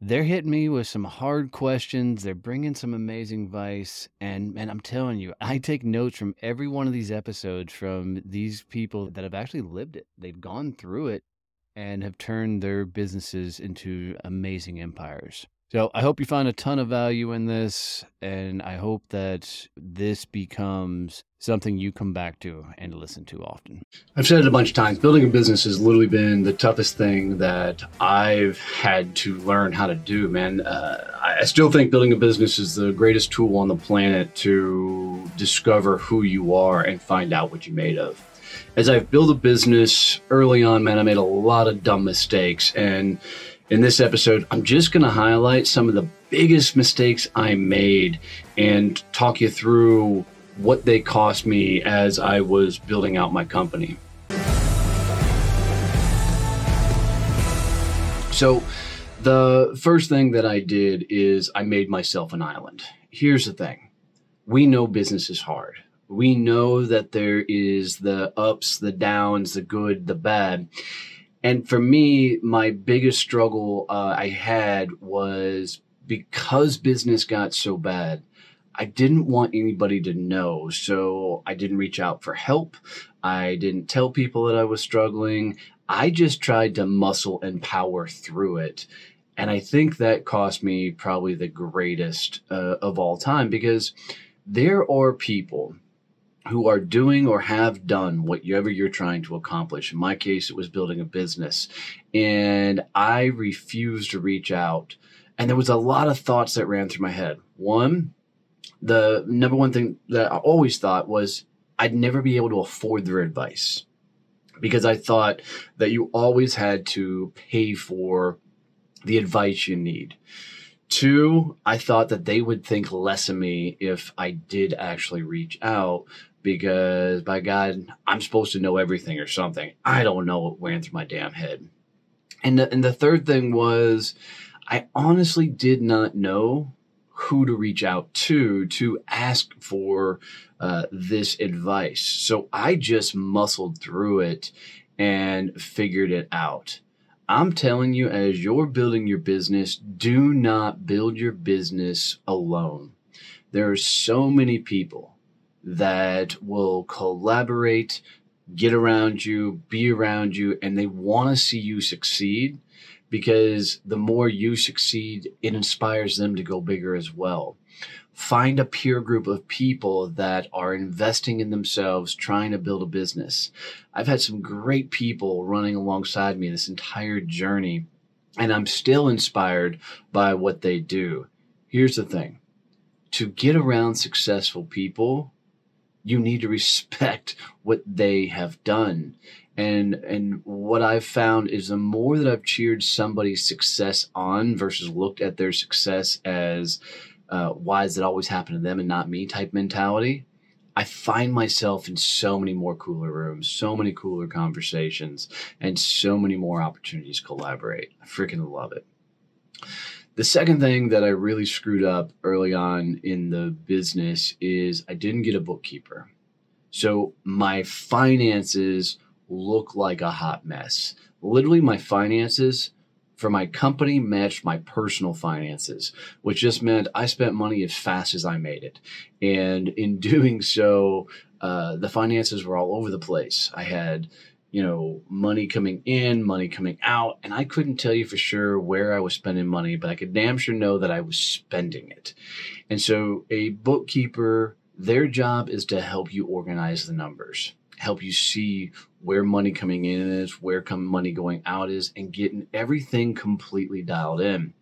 they're hitting me with some hard questions. They're bringing some amazing advice. And, and I'm telling you, I take notes from every one of these episodes from these people that have actually lived it. They've gone through it and have turned their businesses into amazing empires. So I hope you find a ton of value in this, and I hope that this becomes something you come back to and listen to often. I've said it a bunch of times. Building a business has literally been the toughest thing that I've had to learn how to do, man. Uh, I still think building a business is the greatest tool on the planet to discover who you are and find out what you're made of. As I've built a business early on, man, I made a lot of dumb mistakes and in this episode, I'm just going to highlight some of the biggest mistakes I made and talk you through what they cost me as I was building out my company. So, the first thing that I did is I made myself an island. Here's the thing we know business is hard. We know that there is the ups, the downs, the good, the bad. And for me, my biggest struggle uh, I had was because business got so bad, I didn't want anybody to know. So I didn't reach out for help. I didn't tell people that I was struggling. I just tried to muscle and power through it. And I think that cost me probably the greatest uh, of all time because there are people who are doing or have done whatever you're trying to accomplish. In my case, it was building a business. And I refused to reach out. And there was a lot of thoughts that ran through my head. One, the number one thing that I always thought was I'd never be able to afford their advice because I thought that you always had to pay for the advice you need. Two, I thought that they would think less of me if I did actually reach out because by God, I'm supposed to know everything or something. I don't know what ran through my damn head. And the, and the third thing was, I honestly did not know who to reach out to to ask for uh, this advice. So I just muscled through it and figured it out. I'm telling you, as you're building your business, do not build your business alone. There are so many people that will collaborate, get around you, be around you, and they want to see you succeed because the more you succeed, it inspires them to go bigger as well. Find a peer group of people that are investing in themselves, trying to build a business. I've had some great people running alongside me this entire journey, and I'm still inspired by what they do. Here's the thing to get around successful people, you need to respect what they have done. And and what I've found is the more that I've cheered somebody's success on versus looked at their success as uh, why does it always happen to them and not me type mentality, I find myself in so many more cooler rooms, so many cooler conversations, and so many more opportunities to collaborate. I freaking love it. The second thing that I really screwed up early on in the business is I didn't get a bookkeeper. So my finances look like a hot mess. Literally, my finances for my company matched my personal finances, which just meant I spent money as fast as I made it. And in doing so, uh, the finances were all over the place. I had you know, money coming in, money coming out, and I couldn't tell you for sure where I was spending money, but I could damn sure know that I was spending it. And so a bookkeeper, their job is to help you organize the numbers. Help you see where money coming in is, where come money going out is, and getting everything completely dialed in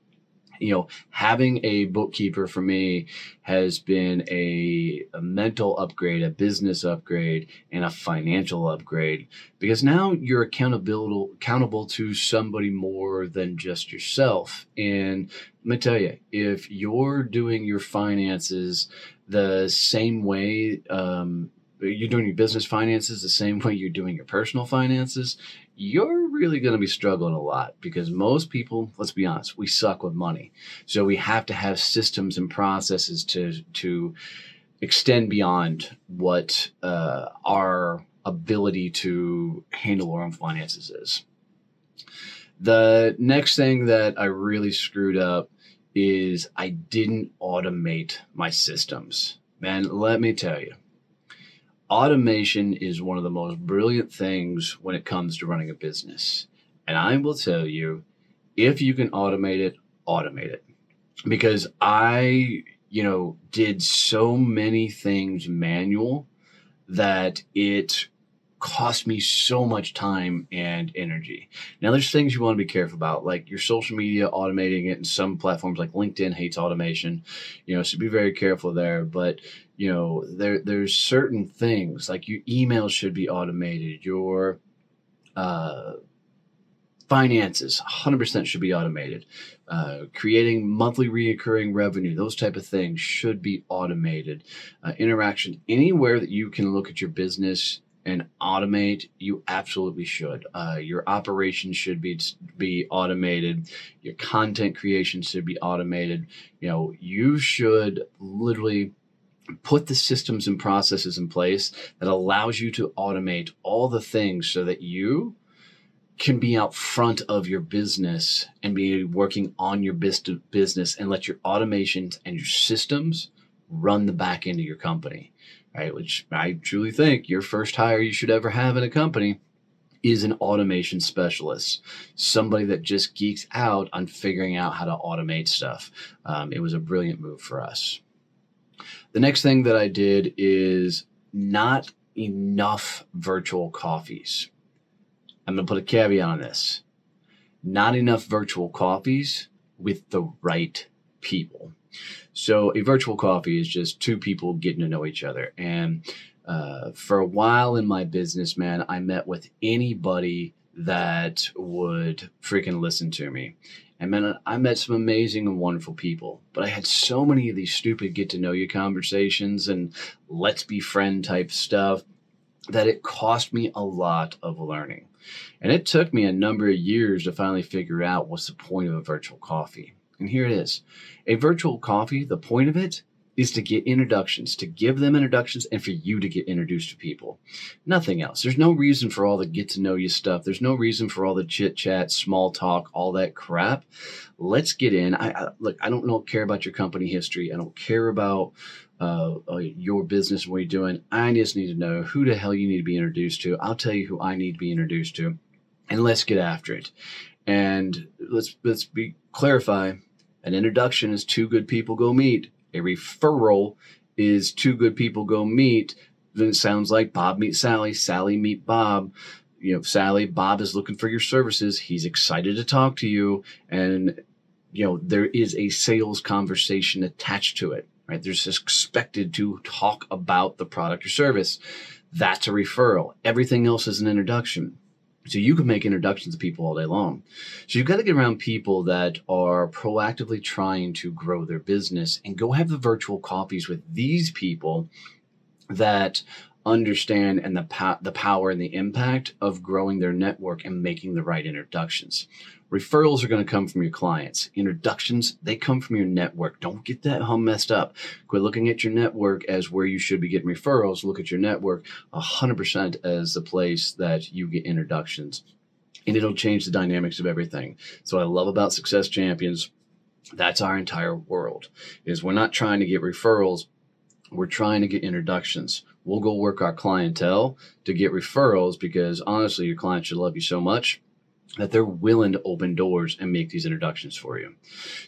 you know, having a bookkeeper for me has been a, a, mental upgrade, a business upgrade, and a financial upgrade because now you're accountable accountable to somebody more than just yourself. And let me tell you, if you're doing your finances the same way um, you're doing your business finances the same way you're doing your personal finances, you're really going to be struggling a lot because most people, let's be honest, we suck with money. So we have to have systems and processes to to extend beyond what uh, our ability to handle our own finances is. The next thing that I really screwed up is I didn't automate my systems. Man, let me tell you, automation is one of the most brilliant things when it comes to running a business. And I will tell you, if you can automate it, automate it. Because I, you know, did so many things manual that it cost me so much time and energy. Now, there's things you want to be careful about, like your social media automating it, and some platforms like LinkedIn hates automation. You know, so be very careful there. But you know, there there's certain things like your email should be automated. Your uh, finances 100% should be automated uh, creating monthly reoccurring revenue those type of things should be automated uh, interaction anywhere that you can look at your business and automate, you absolutely should. Uh, your operations should be be automated. Your content creation should be automated. You know, you should literally put the systems and processes in place that allows you to automate all the things so that you can be out front of your business and be working on your business and let your automations and your systems run the back end of your company right? Which I truly think your first hire you should ever have in a company is an automation specialist, somebody that just geeks out on figuring out how to automate stuff. Um, it was a brilliant move for us. The next thing that I did is not enough virtual coffees. I'm going to put a caveat on this. Not enough virtual coffees with the right people. So a virtual coffee is just two people getting to know each other. And uh, for a while in my business, man, I met with anybody that would freaking listen to me. And man, I met some amazing and wonderful people, but I had so many of these stupid get to know you conversations and let's be friend type stuff that it cost me a lot of learning. And it took me a number of years to finally figure out what's the point of a virtual coffee. And here it is. A virtual coffee, the point of it is to get introductions, to give them introductions, and for you to get introduced to people. Nothing else. There's no reason for all the get to know you stuff. There's no reason for all the chit chat, small talk, all that crap. Let's get in. I, I look. I don't know care about your company history. I don't care about uh, uh, your business and what you're doing. I just need to know who the hell you need to be introduced to. I'll tell you who I need to be introduced to, and let's get after it. And let's let's be clarify an introduction is two good people go meet. A referral is two good people go meet. Then it sounds like Bob meet Sally, Sally meet Bob. You know, Sally, Bob is looking for your services. He's excited to talk to you. And, you know, there is a sales conversation attached to it, right? There's expected to talk about the product or service. That's a referral. Everything else is an introduction. So you can make introductions to people all day long. So you've got to get around people that are proactively trying to grow their business and go have the virtual coffees with these people that understand and the po- the power and the impact of growing their network and making the right introductions. Referrals are going to come from your clients. Introductions, they come from your network. Don't get that hum messed up. Quit looking at your network as where you should be getting referrals. Look at your network 100% as the place that you get introductions. And it'll change the dynamics of everything. So I love about Success Champions. That's our entire world. Is we're not trying to get referrals, we're trying to get introductions. We'll go work our clientele to get referrals because honestly, your clients should love you so much that they're willing to open doors and make these introductions for you.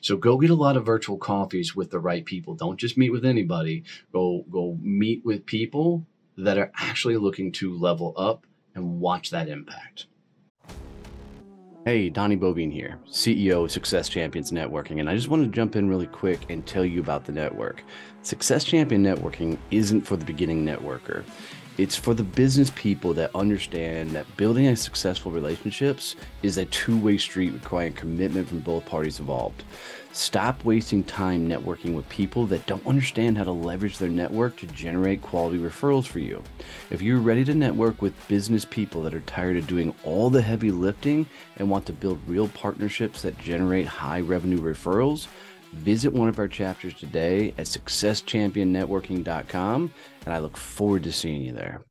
So go get a lot of virtual coffees with the right people. Don't just meet with anybody. Go go meet with people that are actually looking to level up and watch that impact. Hey, Donnie Boivin here, CEO of Success Champions Networking, and I just want to jump in really quick and tell you about the network. Success Champion Networking isn't for the beginning networker. It's for the business people that understand that building a successful relationships is a two-way street requiring commitment from both parties involved. Stop wasting time networking with people that don't understand how to leverage their network to generate quality referrals for you. If you're ready to network with business people that are tired of doing all the heavy lifting and want to build real partnerships that generate high revenue referrals, visit one of our chapters today at successchampionnetworking.com and I look forward to seeing you there.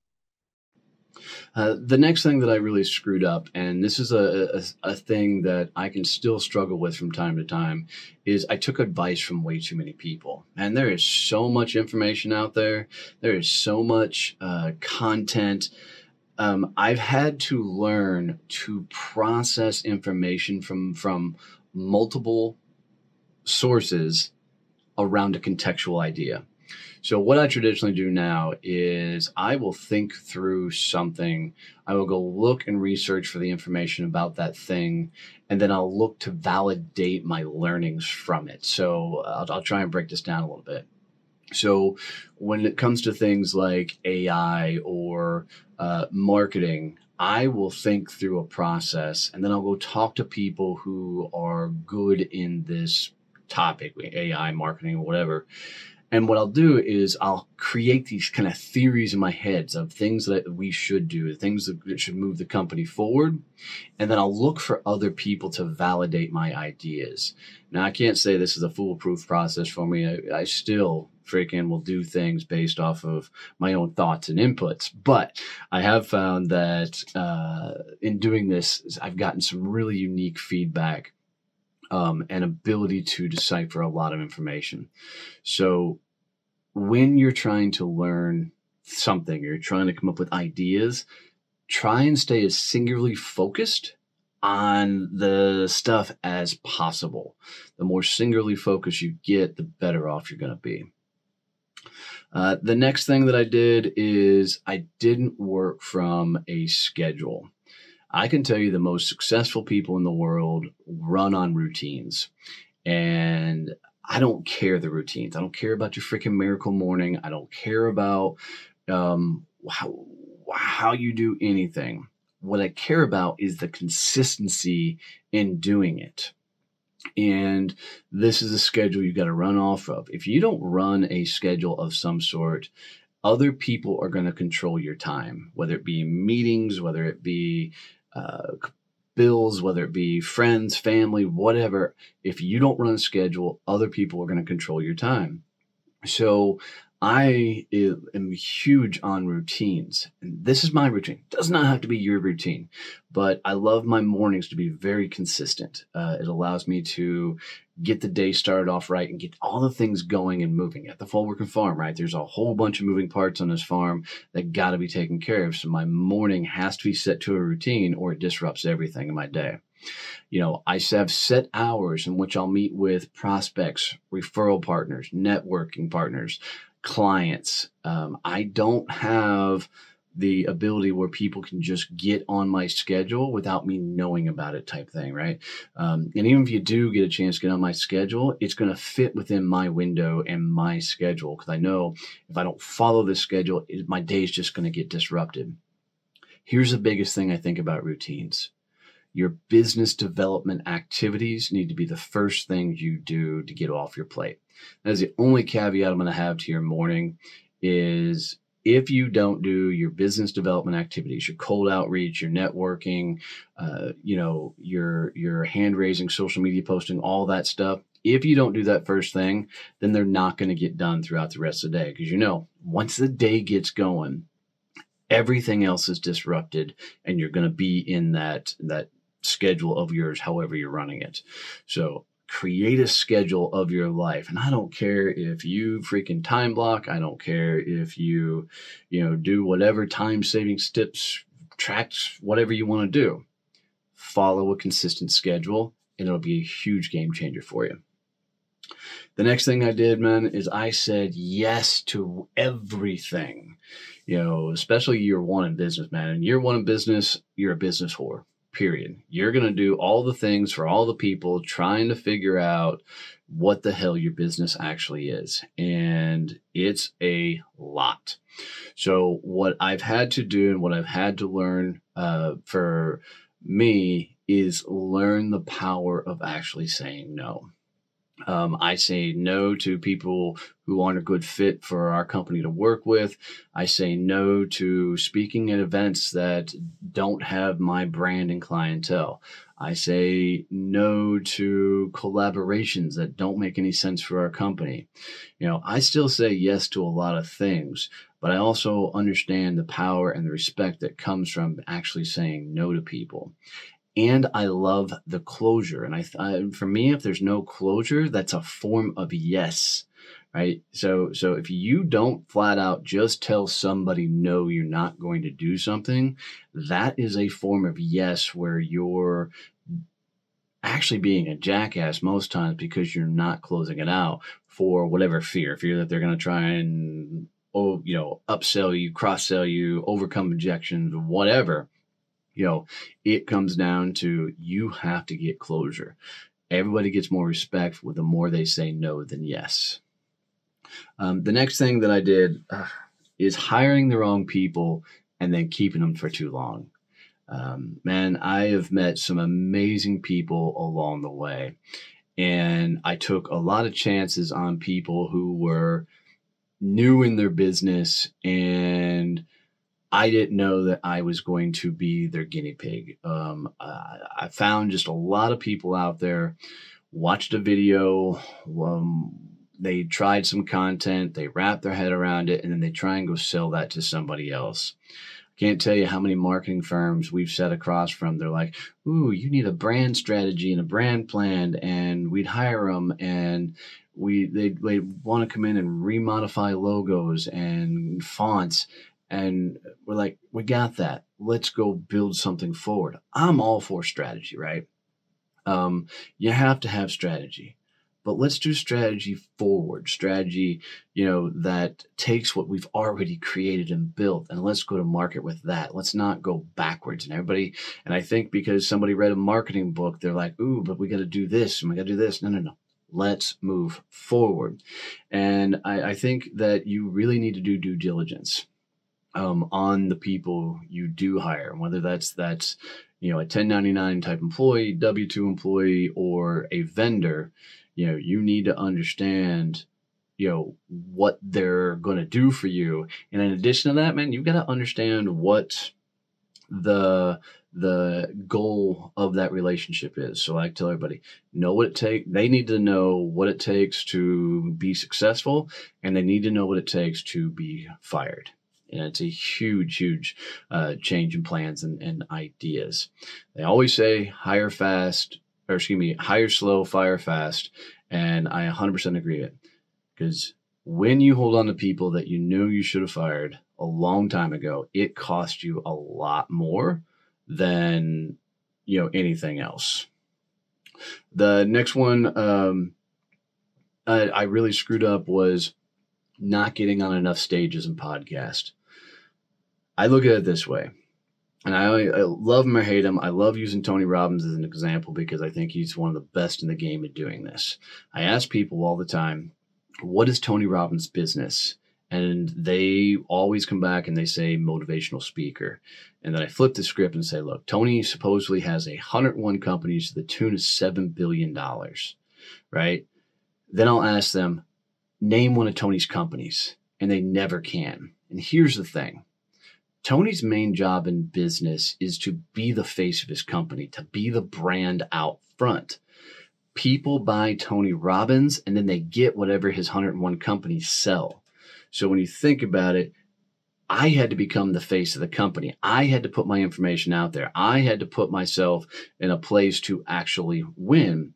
Uh, the next thing that I really screwed up, and this is a, a, a, thing that I can still struggle with from time to time, is I took advice from way too many people. And there is so much information out there, there is so much uh, content. Um, I've had to learn to process information from from multiple sources around a contextual idea. So what I traditionally do now is I will think through something. I will go look and research for the information about that thing, and then I'll look to validate my learnings from it. So I'll, I'll try and break this down a little bit. So when it comes to things like AI or uh, marketing, I will think through a process and then I'll go talk to people who are good in this topic, AI, marketing, whatever. And what I'll do is I'll create these kind of theories in my heads of things that we should do, things that should move the company forward. And then I'll look for other people to validate my ideas. Now, I can't say this is a foolproof process for me. I, I still freaking will do things based off of my own thoughts and inputs. But I have found that uh, in doing this, I've gotten some really unique feedback um, and ability to decipher a lot of information. So when you're trying to learn something, you're trying to come up with ideas, try and stay as singularly focused on the stuff as possible. The more singularly focused you get, the better off you're going to be. Uh, the next thing that I did is I didn't work from a schedule. I can tell you the most successful people in the world run on routines. And I don't care the routines. I don't care about your freaking miracle morning. I don't care about um, how, how you do anything. What I care about is the consistency in doing it. And this is a schedule you've got to run off of. If you don't run a schedule of some sort, other people are going to control your time, whether it be meetings, whether it be uh, bills, whether it be friends, family, whatever. If you don't run a schedule, other people are going to control your time. So I am huge on routines. And this is my routine. It does not have to be your routine, but I love my mornings to be very consistent. Uh, it allows me to get the day started off right and get all the things going and moving at the full working farm, right? There's a whole bunch of moving parts on this farm that got to be taken care of. So my morning has to be set to a routine or it disrupts everything in my day. You know, I have set hours in which I'll meet with prospects, referral partners, networking partners, clients. Um, I don't have the ability where people can just get on my schedule without me knowing about it type thing right? Um, and even if you do get a chance to get on my schedule it's going to fit within my window and my schedule because i know if i don't follow this schedule it, my day is just going to get disrupted. Here's the biggest thing i think about routines your business development activities need to be the first things you do to get off your plate that is the only caveat i'm going to have to your morning is if you don't do your business development activities, your cold outreach, your networking, uh, you know, your your hand raising, social media posting, all that stuff, if you don't do that first thing, then they're not going to get done throughout the rest of the day. Because you know, once the day gets going, everything else is disrupted, and you're going to be in that that schedule of yours, however you're running it. So create a schedule of your life. And I don't care if you freaking time block. I don't care if you, you know, do whatever time saving tips, tracks, whatever you want to do. Follow a consistent schedule and it'll be a huge game changer for you. The next thing I did, man, is I said yes to everything. you know, especially year one in business, man. In year one in business, you're a business whore period. You're going to do all the things for all the people trying to figure out what the hell your business actually is. And it's a lot. So, what I've had to do and what I've had to learn uh, for me is learn the power of actually saying no. Um, I say no to people who aren't a good fit for our company to work with. I say no to speaking at events that don't have my brand and clientele. I say no to collaborations that don't make any sense for our company. You know, I still say yes to a lot of things, but I also understand the power and the respect that comes from actually saying no to people and I love the closure. And I, I, for me, if there's no closure, that's a form of yes, right? So, so if you don't flat out just tell somebody no, you're not going to do something, that is a form of yes where you're actually being a jackass most times because you're not closing it out for whatever fear, fear that they're going to try and oh, you know, upsell you, cross sell you, overcome objections, whatever you know, it comes down to you have to get closure. Everybody gets more respect with the more they say no than yes. Um, the next thing that I did uh, is hiring the wrong people and then keeping them for too long. Um, man, I have met some amazing people along the way. And I took a lot of chances on people who were new in their business and I didn't know that I was going to be their guinea pig. Um, I, I, found just a lot of people out there watched a video. Um, they tried some content, they wrap their head around it, and then they try and go sell that to somebody else. I can't tell you how many marketing firms we've sat across from. They're like, "Ooh, you need a brand strategy and a brand plan," and we'd hire them, and we they they want to come in and remodify logos and fonts and we're like, we got that. Let's go build something forward. I'm all for strategy, right? Um, you have to have strategy, but let's do strategy forward, strategy, you know, that takes what we've already created and built, and let's go to market with that. Let's not go backwards. And everybody, and I think because somebody read a marketing book, they're like, ooh, but we got to do this and we got to do this. No, no, no. Let's move forward. And I, I think that you really need to do due diligence um, on the people you do hire, whether that's that's you know a 1099 type employee, W two employee, or a vendor. You know, you need to understand you know what they're going to do for you and in addition to that man you've got to understand what the the goal of that relationship is so i tell everybody know what it takes they need to know what it takes to be successful and they need to know what it takes to be fired and it's a huge, huge uh, change in plans and, and ideas. They always say hire fast, or excuse me, hire slow, fire fast. And I 100% agree with it. Because when you hold on to people that you knew you should have fired a long time ago, it costs you a lot more than you know anything else. The next one um, I, I really screwed up was not getting on enough stages and podcast. I look at it this way, and I, I love him or hate him. I love using Tony Robbins as an example because I think he's one of the best in the game at doing this. I ask people all the time, what is Tony Robbins' business? And they always come back and they say motivational speaker. And then I flip the script and say, look, Tony supposedly has a 101 companies to the tune of $7 billion, right? Then I'll ask them, name one of Tony's companies. And they never can. And here's the thing Tony's main job in business is to be the face of his company, to be the brand out front. People buy Tony Robbins and then they get whatever his 101 companies sell. So when you think about it, I had to become the face of the company. I had to put my information out there. I had to put myself in a place to actually win.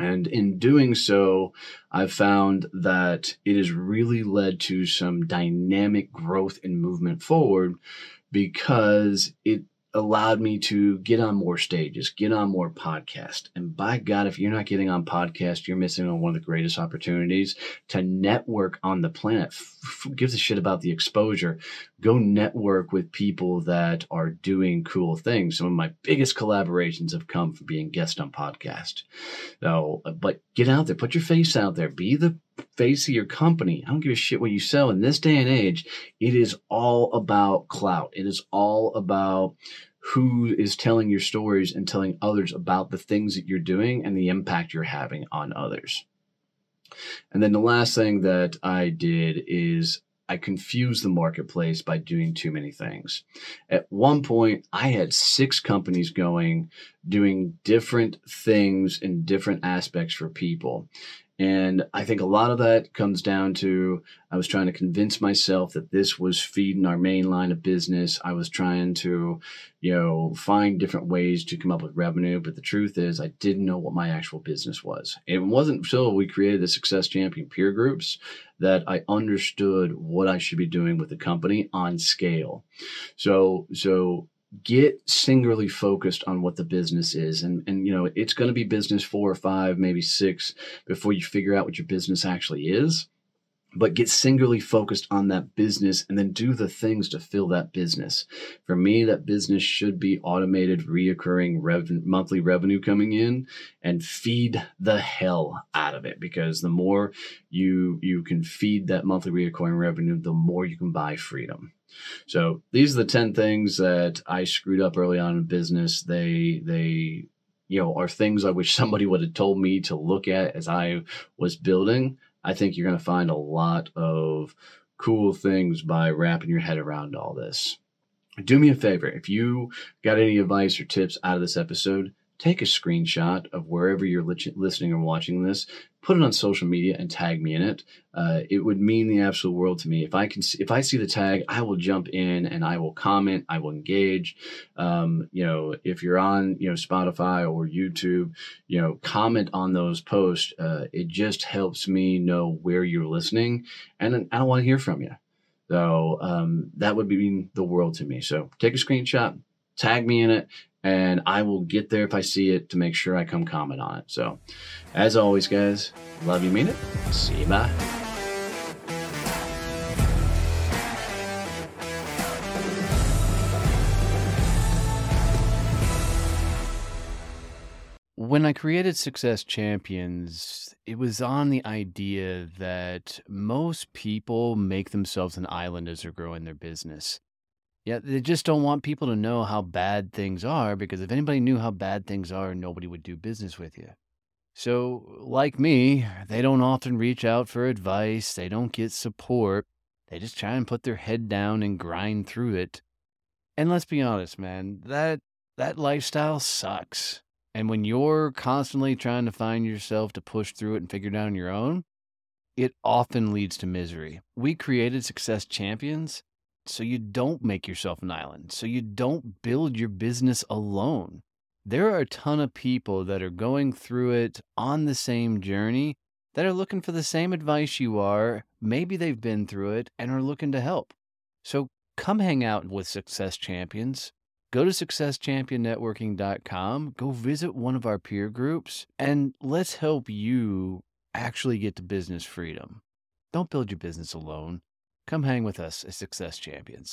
And in doing so, I've found that it has really led to some dynamic growth and movement forward because it allowed me to get on more stages, get on more podcasts. And by God, if you're not getting on podcast, you're missing on one of the greatest opportunities to network on the planet. F- gives a shit about the exposure. Go network with people that are doing cool things. Some of my biggest collaborations have come from being guest on podcast. So, uh, but get out there, put your face out there, be the face of your company. I don't give a shit what you sell. In this day and age, it is all about clout. It is all about who is telling your stories and telling others about the things that you're doing and the impact you're having on others. And then the last thing that I did is I confused the marketplace by doing too many things. At one point, I had six companies going, doing different things in different aspects for people. And I think a lot of that comes down to I was trying to convince myself that this was feeding our main line of business. I was trying to, you know, find different ways to come up with revenue. But the truth is, I didn't know what my actual business was. It wasn't until we created the Success Champion peer groups that I understood what I should be doing with the company on scale. So, so get singularly focused on what the business is and and you know it's going to be business four or five maybe six before you figure out what your business actually is but get singularly focused on that business and then do the things to fill that business. For me, that business should be automated, reoccurring rev- monthly revenue coming in and feed the hell out of it because the more you you can feed that monthly reoccurring revenue, the more you can buy freedom. So these are the 10 things that I screwed up early on in business. They, they, you know, are things I wish somebody would have told me to look at as I was building. I think you're going to find a lot of cool things by wrapping your head around all this. Do me a favor. If you got any advice or tips out of this episode, take a screenshot of wherever you're listening or watching this, put it on social media, and tag me in it. Uh, it would mean the absolute world to me. If I can, see, if I see the tag, I will jump in and I will comment. I will engage. Um, you know, if you're on, you know, Spotify or YouTube, you know, comment on those posts. Uh, it just helps me know where you're listening, and I want to hear from you. So um, that would mean the world to me. So take a screenshot, tag me in it, and I will get there if I see it to make sure I come comment on it. So, as always, guys, love you, mean it. See you, bye. When I created Success Champions, it was on the idea that most people make themselves an island as they're growing their business. Yeah, they just don't want people to know how bad things are because if anybody knew how bad things are, nobody would do business with you. So, like me, they don't often reach out for advice, they don't get support. They just try and put their head down and grind through it. And let's be honest, man, that that lifestyle sucks. And when you're constantly trying to find yourself to push through it and figure it out on your own, it often leads to misery. We created Success Champions so you don't make yourself an island, so you don't build your business alone. There are a ton of people that are going through it on the same journey that are looking for the same advice you are. Maybe they've been through it and are looking to help. So come hang out with Success Champions. Go to successchampionnetworking.com, go visit one of our peer groups, and let's help you actually get to business freedom. Don't build your business alone. Come hang with us as Success Champions.